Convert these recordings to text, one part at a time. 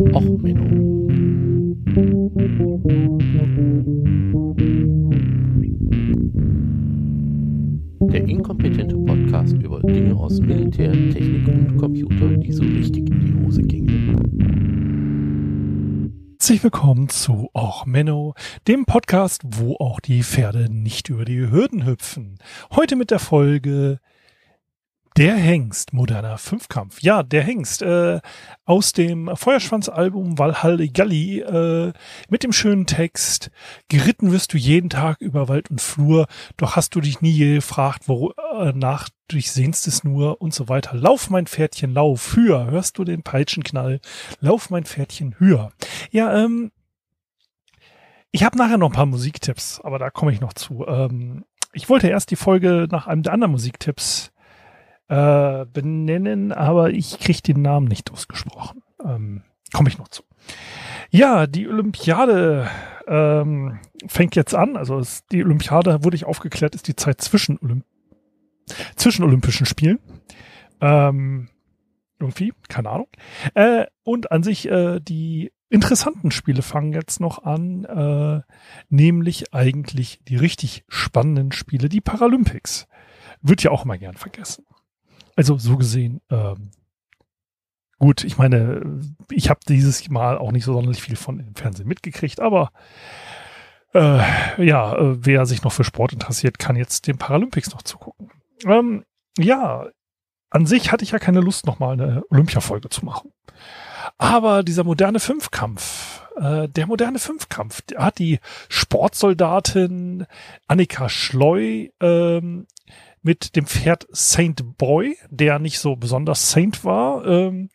Och, Menno. Der inkompetente Podcast über Dinge aus Militär, Technik und Computer, die so richtig in die Hose gingen. Herzlich willkommen zu Och Menno, dem Podcast, wo auch die Pferde nicht über die Hürden hüpfen. Heute mit der Folge der Hengst, moderner Fünfkampf. Ja, der Hengst äh, aus dem Feuerschwanz-Album Valhalla Galli äh, mit dem schönen Text Geritten wirst du jeden Tag über Wald und Flur, doch hast du dich nie gefragt, wonach äh, du dich sehnst es nur und so weiter. Lauf, mein Pferdchen, lauf, höher, hörst du den Peitschenknall, lauf, mein Pferdchen, höher. Ja, ähm, ich habe nachher noch ein paar Musiktipps, aber da komme ich noch zu. Ähm, ich wollte erst die Folge nach einem der anderen Musiktipps äh, benennen, aber ich kriege den Namen nicht ausgesprochen. Ähm, Komme ich noch zu. Ja, die Olympiade ähm, fängt jetzt an. Also es, die Olympiade, wurde ich aufgeklärt, ist die Zeit zwischen, Olymp zwischen Olympischen Spielen. Ähm, irgendwie, keine Ahnung. Äh, und an sich äh, die interessanten Spiele fangen jetzt noch an, äh, nämlich eigentlich die richtig spannenden Spiele, die Paralympics. Wird ja auch immer gern vergessen. Also so gesehen, ähm, gut, ich meine, ich habe dieses Mal auch nicht so sonderlich viel von dem Fernsehen mitgekriegt, aber äh, ja, äh, wer sich noch für Sport interessiert, kann jetzt den Paralympics noch zugucken. Ähm, ja, an sich hatte ich ja keine Lust, nochmal eine Olympia-Folge zu machen. Aber dieser moderne Fünfkampf, äh, der moderne Fünfkampf, der hat die Sportsoldatin Annika Schleu ähm, mit dem Pferd Saint Boy, der nicht so besonders Saint war. Ähm,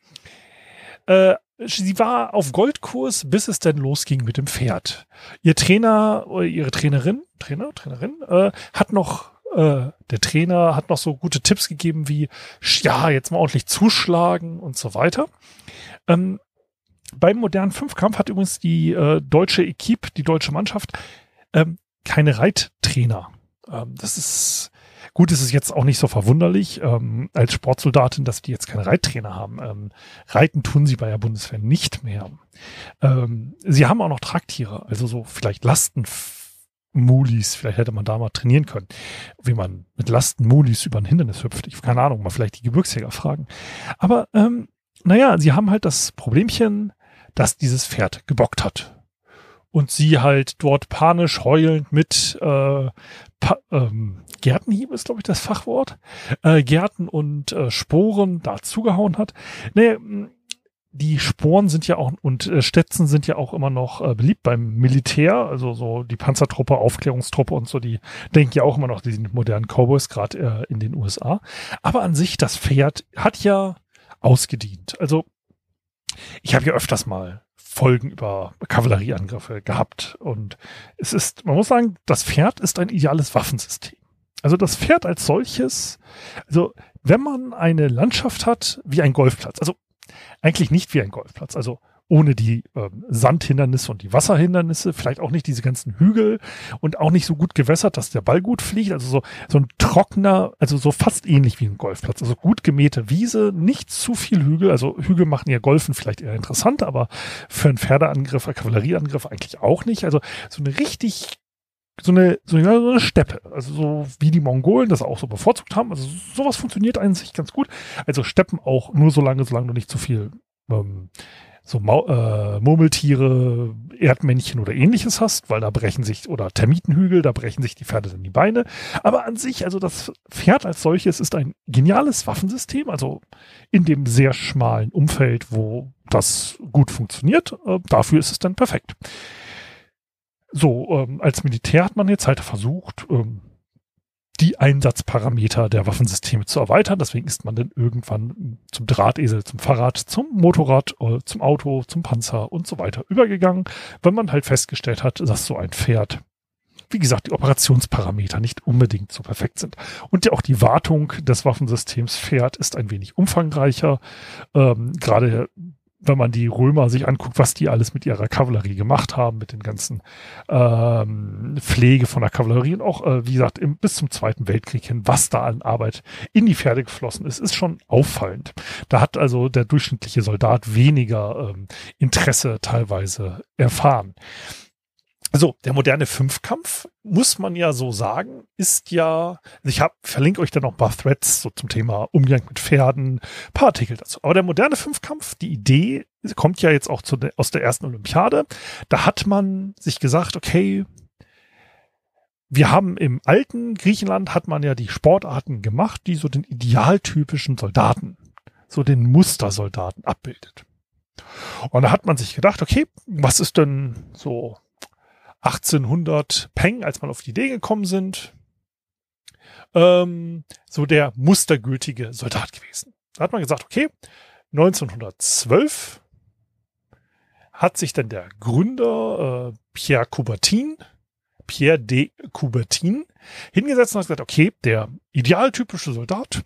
äh, sie war auf Goldkurs, bis es denn losging mit dem Pferd. Ihr Trainer, oder ihre Trainerin, Trainer, Trainerin, äh, hat noch, äh, der Trainer hat noch so gute Tipps gegeben wie, ja, jetzt mal ordentlich zuschlagen und so weiter. Ähm, beim modernen Fünfkampf hat übrigens die äh, deutsche Equipe, die deutsche Mannschaft, ähm, keine Reittrainer. Ähm, das ist Gut, es ist jetzt auch nicht so verwunderlich ähm, als Sportsoldatin, dass die jetzt keine Reittrainer haben. Ähm, Reiten tun sie bei der Bundeswehr nicht mehr. Ähm, sie haben auch noch Tragtiere, also so vielleicht Lastenmulis. Vielleicht hätte man da mal trainieren können, wie man mit Lastenmulis über ein Hindernis hüpft. Ich keine Ahnung, mal vielleicht die Gebirgsjäger fragen. Aber ähm, naja, sie haben halt das Problemchen, dass dieses Pferd gebockt hat und sie halt dort panisch heulend mit äh, pa ähm, Gärtenhieb ist, glaube ich, das Fachwort, äh, Gärten und äh, Sporen da zugehauen hat. Nee, die Sporen sind ja auch und äh, Stetzen sind ja auch immer noch äh, beliebt beim Militär, also so die Panzertruppe, Aufklärungstruppe und so, die denken ja auch immer noch, die sind modernen Cowboys, gerade äh, in den USA. Aber an sich, das Pferd hat ja ausgedient. Also ich habe ja öfters mal Folgen über Kavallerieangriffe gehabt. Und es ist, man muss sagen, das Pferd ist ein ideales Waffensystem. Also das Pferd als solches, also wenn man eine Landschaft hat wie ein Golfplatz, also eigentlich nicht wie ein Golfplatz, also ohne die ähm, Sandhindernisse und die Wasserhindernisse, vielleicht auch nicht diese ganzen Hügel und auch nicht so gut gewässert, dass der Ball gut fliegt. Also so, so ein trockener, also so fast ähnlich wie ein Golfplatz. Also gut gemähte Wiese, nicht zu viel Hügel. Also Hügel machen ja Golfen vielleicht eher interessant, aber für einen Pferdeangriff, einen Kavallerieangriff eigentlich auch nicht. Also so eine richtig so eine, so eine, Steppe. Also so wie die Mongolen das auch so bevorzugt haben. Also sowas funktioniert eigentlich ganz gut. Also Steppen auch nur so lange, solange du nicht zu viel ähm, so Mau äh, Murmeltiere, Erdmännchen oder ähnliches hast, weil da brechen sich, oder Termitenhügel, da brechen sich die Pferde dann die Beine. Aber an sich, also das Pferd als solches ist ein geniales Waffensystem, also in dem sehr schmalen Umfeld, wo das gut funktioniert, äh, dafür ist es dann perfekt. So, ähm, als Militär hat man jetzt halt versucht, ähm, die Einsatzparameter der Waffensysteme zu erweitern. Deswegen ist man dann irgendwann zum Drahtesel, zum Fahrrad, zum Motorrad, äh, zum Auto, zum Panzer und so weiter übergegangen, wenn man halt festgestellt hat, dass so ein Pferd, wie gesagt, die Operationsparameter nicht unbedingt so perfekt sind. Und ja auch die Wartung des Waffensystems Pferd ist ein wenig umfangreicher. Ähm, Gerade wenn man die Römer sich anguckt, was die alles mit ihrer Kavallerie gemacht haben, mit den ganzen ähm, Pflege von der Kavallerie und auch, äh, wie gesagt, im, bis zum Zweiten Weltkrieg hin, was da an Arbeit in die Pferde geflossen ist, ist schon auffallend. Da hat also der durchschnittliche Soldat weniger ähm, Interesse teilweise erfahren. Also der moderne Fünfkampf, muss man ja so sagen, ist ja, also ich hab, verlinke euch dann noch ein paar Threads so zum Thema Umgang mit Pferden, paar Artikel dazu. Aber der moderne Fünfkampf, die Idee kommt ja jetzt auch zu aus der ersten Olympiade. Da hat man sich gesagt, okay, wir haben im alten Griechenland hat man ja die Sportarten gemacht, die so den idealtypischen Soldaten, so den Mustersoldaten abbildet. Und da hat man sich gedacht, okay, was ist denn so 1800 Peng, als man auf die Idee gekommen sind, ähm, so der mustergültige Soldat gewesen. Da hat man gesagt, okay, 1912 hat sich dann der Gründer äh, Pierre Coubertin, Pierre de Coubertin, hingesetzt und hat gesagt, okay, der idealtypische Soldat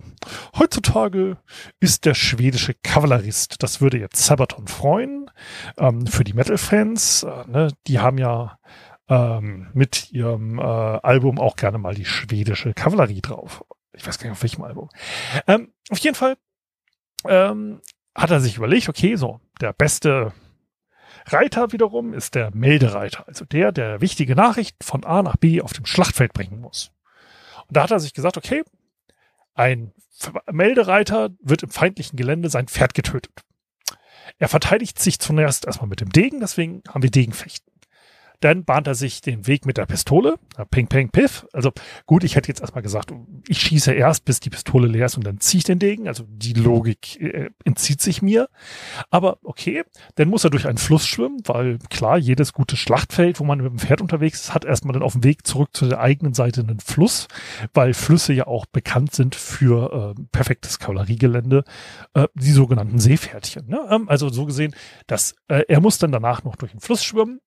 heutzutage ist der schwedische Kavallerist. Das würde jetzt Sabaton freuen. Ähm, für die Metal-Fans, äh, ne, die haben ja ähm, mit ihrem äh, Album auch gerne mal die schwedische Kavallerie drauf. Ich weiß gar nicht, auf welchem Album. Ähm, auf jeden Fall ähm, hat er sich überlegt, okay, so, der beste Reiter wiederum ist der Meldereiter, also der, der wichtige Nachrichten von A nach B auf dem Schlachtfeld bringen muss. Und da hat er sich gesagt, okay, ein Meldereiter wird im feindlichen Gelände sein Pferd getötet. Er verteidigt sich zunächst erstmal mit dem Degen, deswegen haben wir Degenfechten. Dann bahnt er sich den Weg mit der Pistole. Ping, ping, piff. Also gut, ich hätte jetzt erstmal gesagt, ich schieße erst, bis die Pistole leer ist und dann ziehe ich den Degen. Also die Logik äh, entzieht sich mir. Aber okay, dann muss er durch einen Fluss schwimmen, weil klar, jedes gute Schlachtfeld, wo man mit dem Pferd unterwegs ist, hat erstmal dann auf dem Weg zurück zu der eigenen Seite einen Fluss, weil Flüsse ja auch bekannt sind für äh, perfektes Kavalleriegelände, äh, die sogenannten Seepferdchen. Ne? Ähm, also so gesehen, dass äh, er muss dann danach noch durch den Fluss schwimmen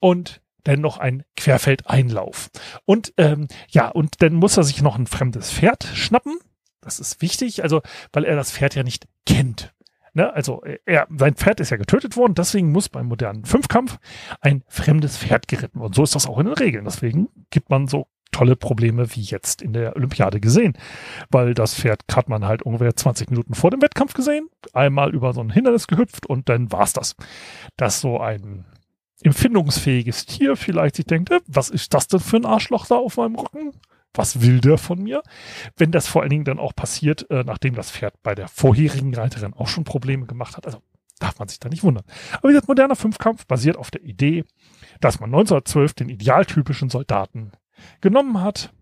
und dann noch ein Querfeldeinlauf. Und ähm, ja, und dann muss er sich noch ein fremdes Pferd schnappen. Das ist wichtig, also weil er das Pferd ja nicht kennt. Ne? Also er, sein Pferd ist ja getötet worden, deswegen muss beim modernen Fünfkampf ein fremdes Pferd geritten werden. So ist das auch in den Regeln. Deswegen gibt man so tolle Probleme wie jetzt in der Olympiade gesehen. Weil das Pferd hat man halt ungefähr 20 Minuten vor dem Wettkampf gesehen, einmal über so ein Hindernis gehüpft und dann war's das. Dass so ein empfindungsfähiges Tier vielleicht sich denkt, äh, was ist das denn für ein Arschloch da auf meinem Rücken? Was will der von mir? Wenn das vor allen Dingen dann auch passiert, äh, nachdem das Pferd bei der vorherigen Reiterin auch schon Probleme gemacht hat, also darf man sich da nicht wundern. Aber dieser moderner Fünfkampf basiert auf der Idee, dass man 1912 den idealtypischen Soldaten genommen hat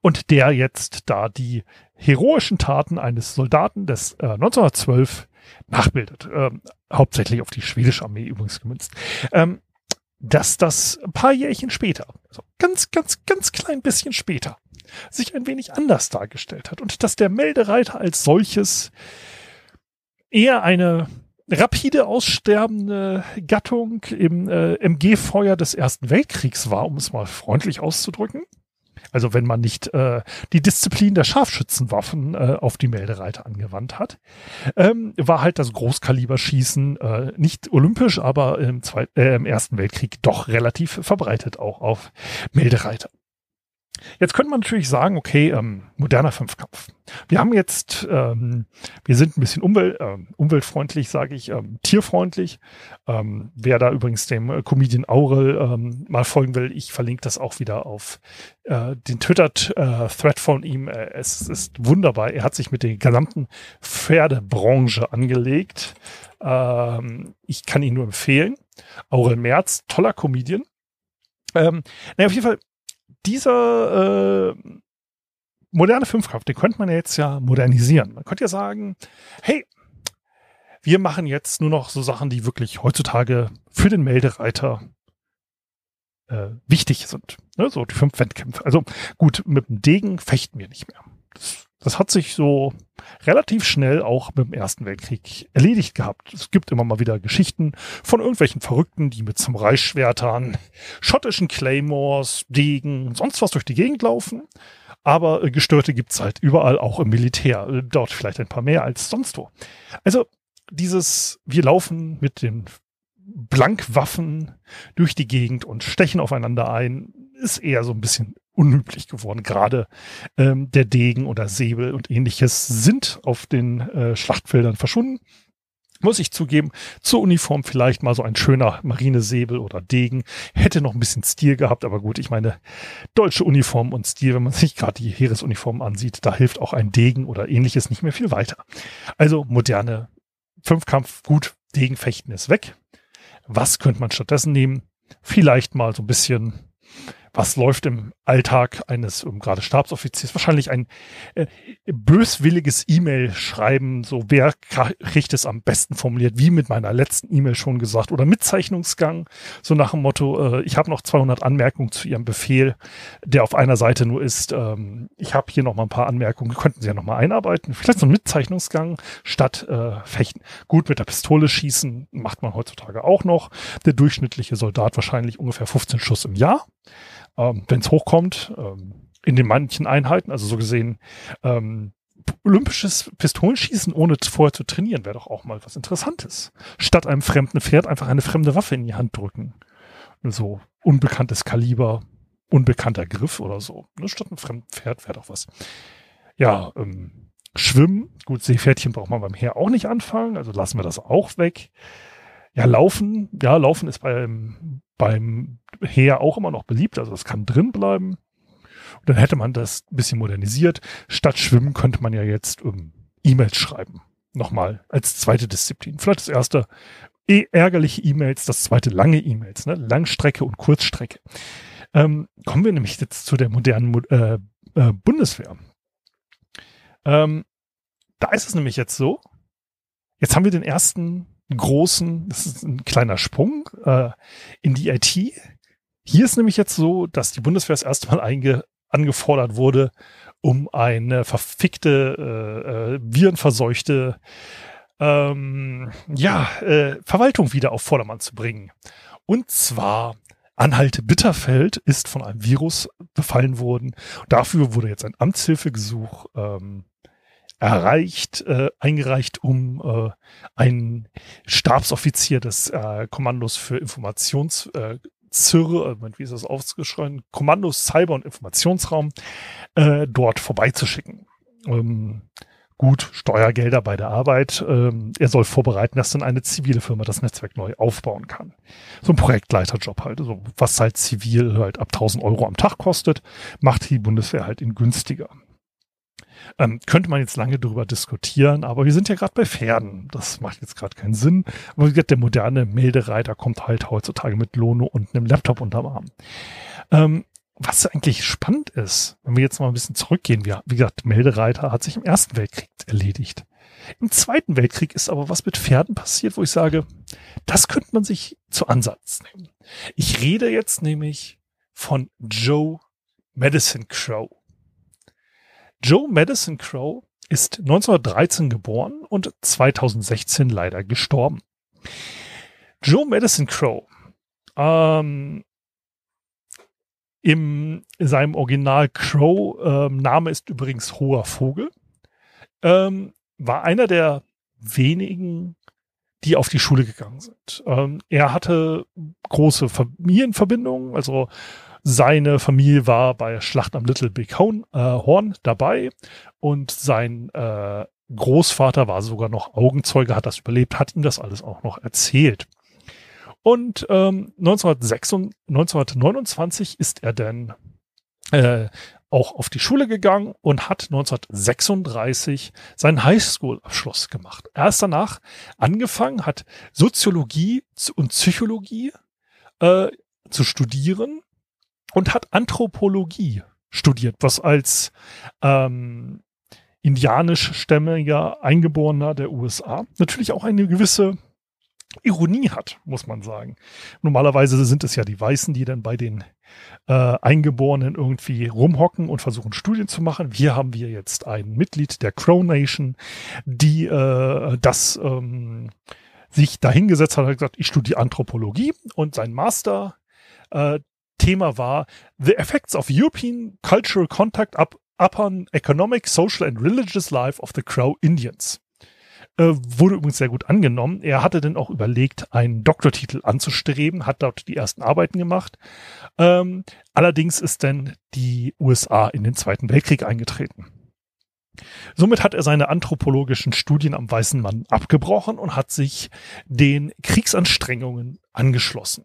und der jetzt da die heroischen Taten eines Soldaten des äh, 1912 nachbildet. Ähm, hauptsächlich auf die schwedische Armee übrigens gemünzt. Ähm, dass das ein paar Jährchen später, also ganz, ganz, ganz klein bisschen später, sich ein wenig anders dargestellt hat und dass der Meldereiter als solches eher eine rapide aussterbende Gattung im äh, MG-Feuer des Ersten Weltkriegs war, um es mal freundlich auszudrücken. Also wenn man nicht äh, die Disziplin der Scharfschützenwaffen äh, auf die Meldereiter angewandt hat, ähm, war halt das Großkaliberschießen äh, nicht olympisch, aber im, Zweit äh, im Ersten Weltkrieg doch relativ verbreitet auch auf Meldereiter. Jetzt könnte man natürlich sagen, okay, ähm, moderner Fünfkampf. Wir haben jetzt, ähm, wir sind ein bisschen umwelt, äh, umweltfreundlich, sage ich, ähm, tierfreundlich. Ähm, wer da übrigens dem äh, Comedian Aurel ähm, mal folgen will, ich verlinke das auch wieder auf äh, den Twitter-Thread äh, von ihm. Äh, es ist wunderbar. Er hat sich mit der gesamten Pferdebranche angelegt. Ähm, ich kann ihn nur empfehlen. Aurel Merz, toller Comedian. Ähm, naja, auf jeden Fall, dieser äh, moderne Fünfkampf, den könnte man ja jetzt ja modernisieren. Man könnte ja sagen, hey, wir machen jetzt nur noch so Sachen, die wirklich heutzutage für den Meldereiter äh, wichtig sind. Ne? So die fünf Wettkämpfe. Also gut, mit dem Degen fechten wir nicht mehr. Das das hat sich so relativ schnell auch mit dem Ersten Weltkrieg erledigt gehabt. Es gibt immer mal wieder Geschichten von irgendwelchen Verrückten, die mit Samurai-Schwertern, schottischen Claymores, Degen, sonst was durch die Gegend laufen. Aber äh, Gestörte gibt's halt überall, auch im Militär. Dort vielleicht ein paar mehr als sonst wo. Also dieses, wir laufen mit den Blankwaffen durch die Gegend und stechen aufeinander ein, ist eher so ein bisschen unüblich geworden. Gerade ähm, der Degen oder Säbel und ähnliches sind auf den äh, Schlachtfeldern verschwunden. Muss ich zugeben, zur Uniform vielleicht mal so ein schöner Marinesäbel oder Degen. Hätte noch ein bisschen Stil gehabt, aber gut, ich meine, deutsche Uniform und Stil, wenn man sich gerade die Heeresuniform ansieht, da hilft auch ein Degen oder ähnliches nicht mehr viel weiter. Also moderne Fünfkampf, gut, Degenfechten ist weg. Was könnte man stattdessen nehmen? Vielleicht mal so ein bisschen was läuft im Alltag eines um, gerade Stabsoffiziers? Wahrscheinlich ein äh, böswilliges E-Mail schreiben, so wer kriegt es am besten formuliert, wie mit meiner letzten E-Mail schon gesagt, oder Mitzeichnungsgang, so nach dem Motto, äh, ich habe noch 200 Anmerkungen zu Ihrem Befehl, der auf einer Seite nur ist, ähm, ich habe hier noch mal ein paar Anmerkungen, könnten Sie ja noch mal einarbeiten, vielleicht so ein Mitzeichnungsgang statt äh, Fechten. Gut, mit der Pistole schießen macht man heutzutage auch noch. Der durchschnittliche Soldat wahrscheinlich ungefähr 15 Schuss im Jahr ähm, wenn es hochkommt, ähm, in den manchen Einheiten, also so gesehen, ähm, olympisches Pistolenschießen ohne vorher zu trainieren, wäre doch auch mal was Interessantes. Statt einem fremden Pferd einfach eine fremde Waffe in die Hand drücken. So unbekanntes Kaliber, unbekannter Griff oder so. Ne? Statt einem fremden Pferd wäre doch was. Ja, ähm, Schwimmen, gut, Seepferdchen braucht man beim Heer auch nicht anfangen, also lassen wir das auch weg. Ja, Laufen, ja, Laufen ist beim, beim Heer auch immer noch beliebt, also es kann drin bleiben. Und dann hätte man das ein bisschen modernisiert. Statt Schwimmen könnte man ja jetzt um, E-Mails schreiben. Nochmal als zweite Disziplin. Vielleicht das erste eh ärgerliche E-Mails, das zweite lange E-Mails, ne? Langstrecke und Kurzstrecke. Ähm, kommen wir nämlich jetzt zu der modernen äh, äh, Bundeswehr. Ähm, da ist es nämlich jetzt so, jetzt haben wir den ersten großen, das ist ein kleiner Sprung äh, in die IT. Hier ist nämlich jetzt so, dass die Bundeswehr das erste Mal einge angefordert wurde, um eine verfickte, äh, äh, virenverseuchte ähm, ja, äh, Verwaltung wieder auf Vordermann zu bringen. Und zwar Anhalte Bitterfeld ist von einem Virus befallen worden. Dafür wurde jetzt ein Amtshilfegesuch ähm, erreicht, äh, eingereicht, um äh, einen Stabsoffizier des äh, Kommandos für Informations äh, Zirre, äh, wie ist das ausgeschrieben, Kommandos Cyber- und Informationsraum äh, dort vorbeizuschicken. Ähm, gut, Steuergelder bei der Arbeit. Ähm, er soll vorbereiten, dass dann eine zivile Firma das Netzwerk neu aufbauen kann. So ein Projektleiterjob halt, so was halt zivil halt ab 1000 Euro am Tag kostet, macht die Bundeswehr halt in günstiger. Ähm, könnte man jetzt lange darüber diskutieren, aber wir sind ja gerade bei Pferden. Das macht jetzt gerade keinen Sinn. Aber wie gesagt, der moderne Meldereiter kommt halt heutzutage mit Lono und einem Laptop unterm Arm. Ähm, was eigentlich spannend ist, wenn wir jetzt mal ein bisschen zurückgehen, wie, wie gesagt, Meldereiter hat sich im Ersten Weltkrieg erledigt. Im Zweiten Weltkrieg ist aber was mit Pferden passiert, wo ich sage, das könnte man sich zu Ansatz nehmen. Ich rede jetzt nämlich von Joe Medicine Crow. Joe Madison Crow ist 1913 geboren und 2016 leider gestorben. Joe Madison Crow, ähm, im seinem Original Crow, ähm, Name ist übrigens Hoher Vogel, ähm, war einer der wenigen, die auf die Schule gegangen sind. Ähm, er hatte große Familienverbindungen, also seine Familie war bei Schlacht am Little Big Horn, äh, Horn dabei und sein äh, Großvater war sogar noch Augenzeuge, hat das überlebt, hat ihm das alles auch noch erzählt. Und ähm, 1926, 1929 ist er dann äh, auch auf die Schule gegangen und hat 1936 seinen Highschool-Abschluss gemacht. Er ist danach angefangen, hat Soziologie und Psychologie äh, zu studieren und hat Anthropologie studiert, was als ähm, indianischstämmiger Eingeborener der USA natürlich auch eine gewisse Ironie hat, muss man sagen. Normalerweise sind es ja die Weißen, die dann bei den äh, Eingeborenen irgendwie rumhocken und versuchen Studien zu machen. Hier haben wir jetzt ein Mitglied der Crow Nation, die äh, das ähm, sich dahingesetzt hat und gesagt, ich studiere Anthropologie und sein Master äh, Thema war The Effects of European Cultural Contact up, upon Economic, Social and Religious Life of the Crow Indians. Äh, wurde übrigens sehr gut angenommen. Er hatte dann auch überlegt, einen Doktortitel anzustreben, hat dort die ersten Arbeiten gemacht. Ähm, allerdings ist dann die USA in den Zweiten Weltkrieg eingetreten. Somit hat er seine anthropologischen Studien am Weißen Mann abgebrochen und hat sich den Kriegsanstrengungen angeschlossen.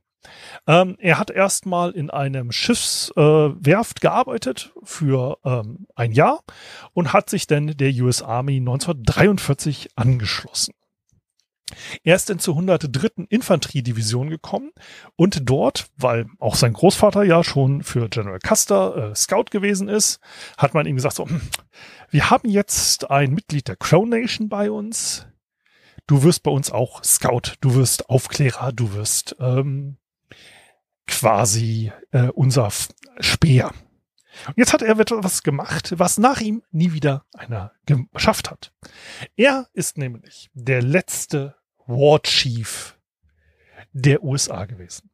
Ähm, er hat erstmal in einem Schiffswerft äh, gearbeitet für ähm, ein Jahr und hat sich dann der US Army 1943 angeschlossen. Er ist dann zur 103. Infanteriedivision gekommen und dort, weil auch sein Großvater ja schon für General Custer äh, Scout gewesen ist, hat man ihm gesagt, so, hm, wir haben jetzt ein Mitglied der Crow Nation bei uns. Du wirst bei uns auch Scout, du wirst Aufklärer, du wirst ähm, quasi äh, unser Speer. Und jetzt hat er etwas gemacht, was nach ihm nie wieder einer geschafft hat. Er ist nämlich der letzte War Chief der USA gewesen.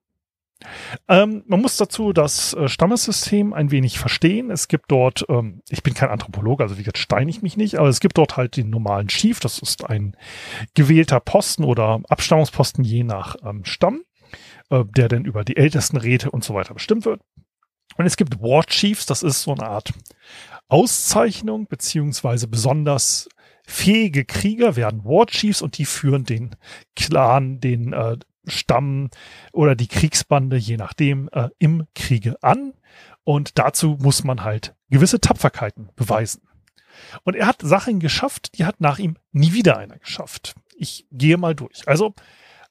Ähm, man muss dazu das äh, Stammessystem ein wenig verstehen. Es gibt dort, ähm, ich bin kein Anthropologe, also wie gesagt, steine ich mich nicht, aber es gibt dort halt den normalen Chief. Das ist ein gewählter Posten oder Abstammungsposten je nach ähm, Stamm, äh, der dann über die ältesten Räte und so weiter bestimmt wird. Und es gibt War Chiefs, das ist so eine Art Auszeichnung, beziehungsweise besonders fähige Krieger werden War Chiefs und die führen den Clan, den äh, Stamm oder die Kriegsbande, je nachdem, äh, im Kriege an. Und dazu muss man halt gewisse Tapferkeiten beweisen. Und er hat Sachen geschafft, die hat nach ihm nie wieder einer geschafft. Ich gehe mal durch. Also,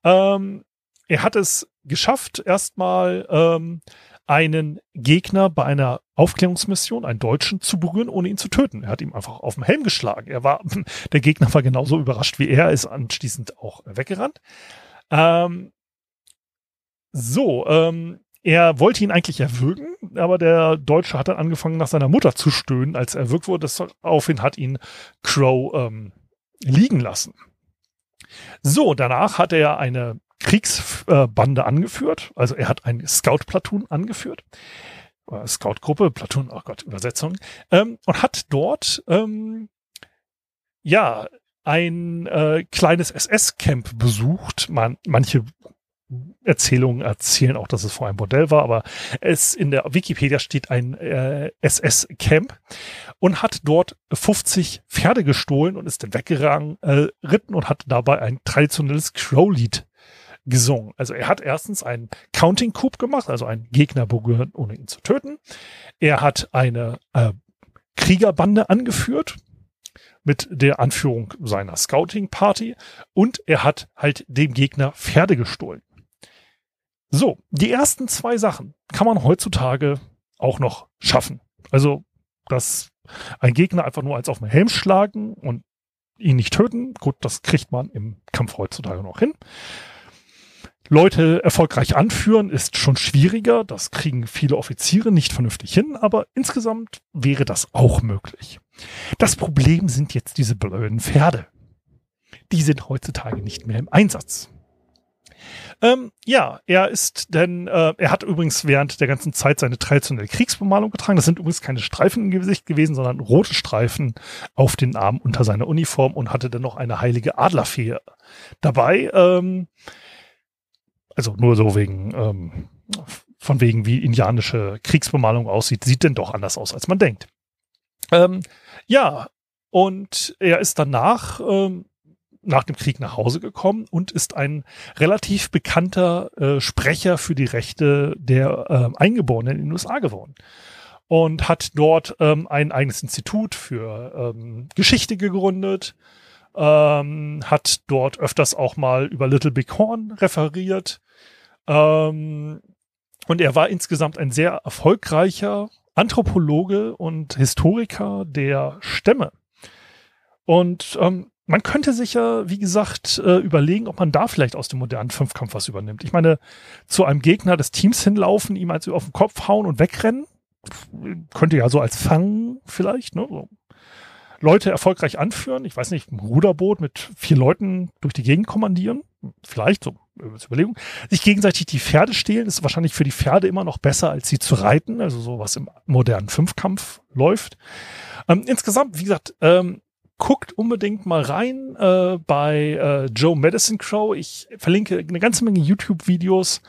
ähm, er hat es geschafft, erstmal ähm, einen Gegner bei einer Aufklärungsmission, einen Deutschen, zu berühren, ohne ihn zu töten. Er hat ihm einfach auf den Helm geschlagen. Er war, der Gegner war genauso überrascht wie er, ist anschließend auch weggerannt. Ähm, so, ähm, er wollte ihn eigentlich erwürgen, aber der Deutsche hat dann angefangen, nach seiner Mutter zu stöhnen, als er erwürgt wurde. Daraufhin hat ihn Crow ähm, liegen lassen. So, danach hat er eine Kriegsbande angeführt. Also er hat ein Scout-Platoon angeführt. Scout-Gruppe, Platoon, oh Gott, Übersetzung. Ähm, und hat dort, ähm, ja, ein äh, kleines SS-Camp besucht. Man, manche Erzählungen erzählen auch, dass es vor einem Bordell war, aber es in der Wikipedia steht ein äh, SS-Camp und hat dort 50 Pferde gestohlen und ist dann weggeritten äh, und hat dabei ein traditionelles Crow-Lied gesungen. Also er hat erstens einen Counting Coup gemacht, also einen Gegner berühren, ohne ihn zu töten. Er hat eine äh, Kriegerbande angeführt, mit der Anführung seiner Scouting Party und er hat halt dem Gegner Pferde gestohlen. So, die ersten zwei Sachen kann man heutzutage auch noch schaffen. Also, dass ein Gegner einfach nur eins auf den Helm schlagen und ihn nicht töten, gut, das kriegt man im Kampf heutzutage noch hin. Leute erfolgreich anführen ist schon schwieriger. Das kriegen viele Offiziere nicht vernünftig hin, aber insgesamt wäre das auch möglich. Das Problem sind jetzt diese blöden Pferde. Die sind heutzutage nicht mehr im Einsatz. Ähm, ja, er ist denn, äh, er hat übrigens während der ganzen Zeit seine traditionelle Kriegsbemalung getragen. Das sind übrigens keine Streifen im Gesicht gewesen, sondern rote Streifen auf den Armen unter seiner Uniform und hatte dann noch eine heilige Adlerfee dabei. Ähm, also nur so wegen, ähm, von wegen, wie indianische Kriegsbemalung aussieht, sieht denn doch anders aus, als man denkt. Ähm, ja, und er ist danach, ähm, nach dem Krieg nach Hause gekommen und ist ein relativ bekannter äh, Sprecher für die Rechte der äh, Eingeborenen in den USA geworden. Und hat dort ähm, ein eigenes Institut für ähm, Geschichte gegründet, ähm, hat dort öfters auch mal über Little Big Horn referiert. Ähm, und er war insgesamt ein sehr erfolgreicher Anthropologe und Historiker der Stämme. Und ähm, man könnte sich ja, wie gesagt, äh, überlegen, ob man da vielleicht aus dem modernen Fünfkampf was übernimmt. Ich meine, zu einem Gegner des Teams hinlaufen, ihm also auf den Kopf hauen und wegrennen, könnte ja so als Fang vielleicht, ne? So Leute erfolgreich anführen. Ich weiß nicht, ein Ruderboot mit vier Leuten durch die Gegend kommandieren. Vielleicht so als Überlegung. Sich gegenseitig die Pferde stehlen ist wahrscheinlich für die Pferde immer noch besser, als sie zu reiten. Also so was im modernen Fünfkampf läuft. Ähm, insgesamt, wie gesagt, ähm, guckt unbedingt mal rein äh, bei äh, Joe Medicine Crow. Ich verlinke eine ganze Menge YouTube-Videos,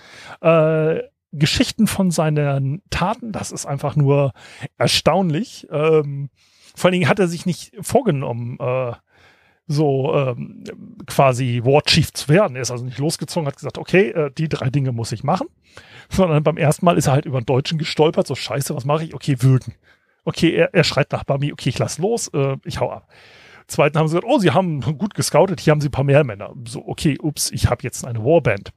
äh, Geschichten von seinen Taten. Das ist einfach nur erstaunlich. Ähm, vor allen Dingen hat er sich nicht vorgenommen, äh, so ähm, quasi War Chief zu werden. Er ist also nicht losgezogen, hat gesagt, okay, äh, die drei Dinge muss ich machen. Sondern beim ersten Mal ist er halt über den Deutschen gestolpert, so scheiße, was mache ich? Okay, würgen. Okay, er, er schreit nach Bami, okay, ich lass los, äh, ich hau ab. Zweiten haben sie gesagt, oh, sie haben gut gescoutet, hier haben sie ein paar mehr Männer. So, okay, ups, ich habe jetzt eine Warband.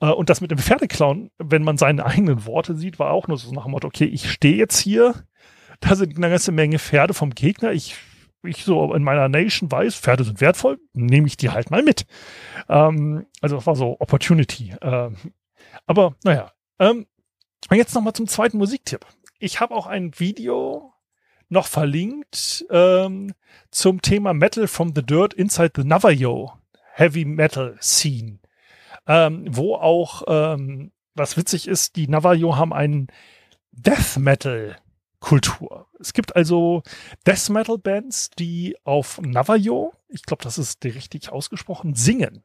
Äh, und das mit dem Pferdeclown, wenn man seine eigenen Worte sieht, war auch nur so nach dem Motto, okay, ich stehe jetzt hier, da sind eine ganze Menge Pferde vom Gegner, ich ich so in meiner Nation weiß, Pferde sind wertvoll, nehme ich die halt mal mit. Ähm, also das war so Opportunity. Ähm, aber naja, ähm, jetzt nochmal zum zweiten Musiktipp. Ich habe auch ein Video noch verlinkt ähm, zum Thema Metal from the Dirt Inside the Navajo Heavy Metal Scene, ähm, wo auch, ähm, was witzig ist, die Navajo haben einen Death Metal Kultur. Es gibt also Death Metal Bands, die auf Navajo, ich glaube, das ist richtig ausgesprochen, singen.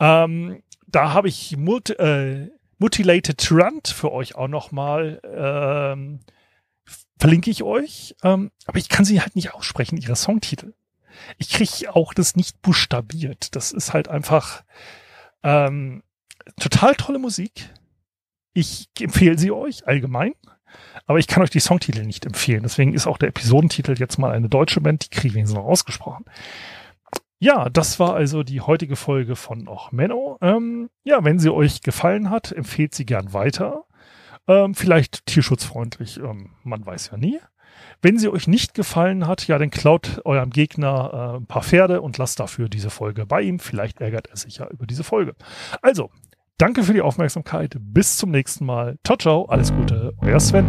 Ähm, da habe ich Multi, äh, Mutilated Trunt für euch auch noch mal ähm, verlinke ich euch, ähm, aber ich kann sie halt nicht aussprechen, ihre Songtitel. Ich kriege auch das nicht buchstabiert. Das ist halt einfach ähm, total tolle Musik. Ich empfehle sie euch allgemein. Aber ich kann euch die Songtitel nicht empfehlen. Deswegen ist auch der Episodentitel jetzt mal eine deutsche Band, die kriege ich noch ausgesprochen. Ja, das war also die heutige Folge von Och Menno. Ähm, ja, wenn sie euch gefallen hat, empfehlt sie gern weiter. Ähm, vielleicht tierschutzfreundlich, ähm, man weiß ja nie. Wenn sie euch nicht gefallen hat, ja, dann klaut eurem Gegner äh, ein paar Pferde und lasst dafür diese Folge bei ihm. Vielleicht ärgert er sich ja über diese Folge. Also, Danke für die Aufmerksamkeit. Bis zum nächsten Mal. Ciao, ciao. Alles Gute. Euer Sven.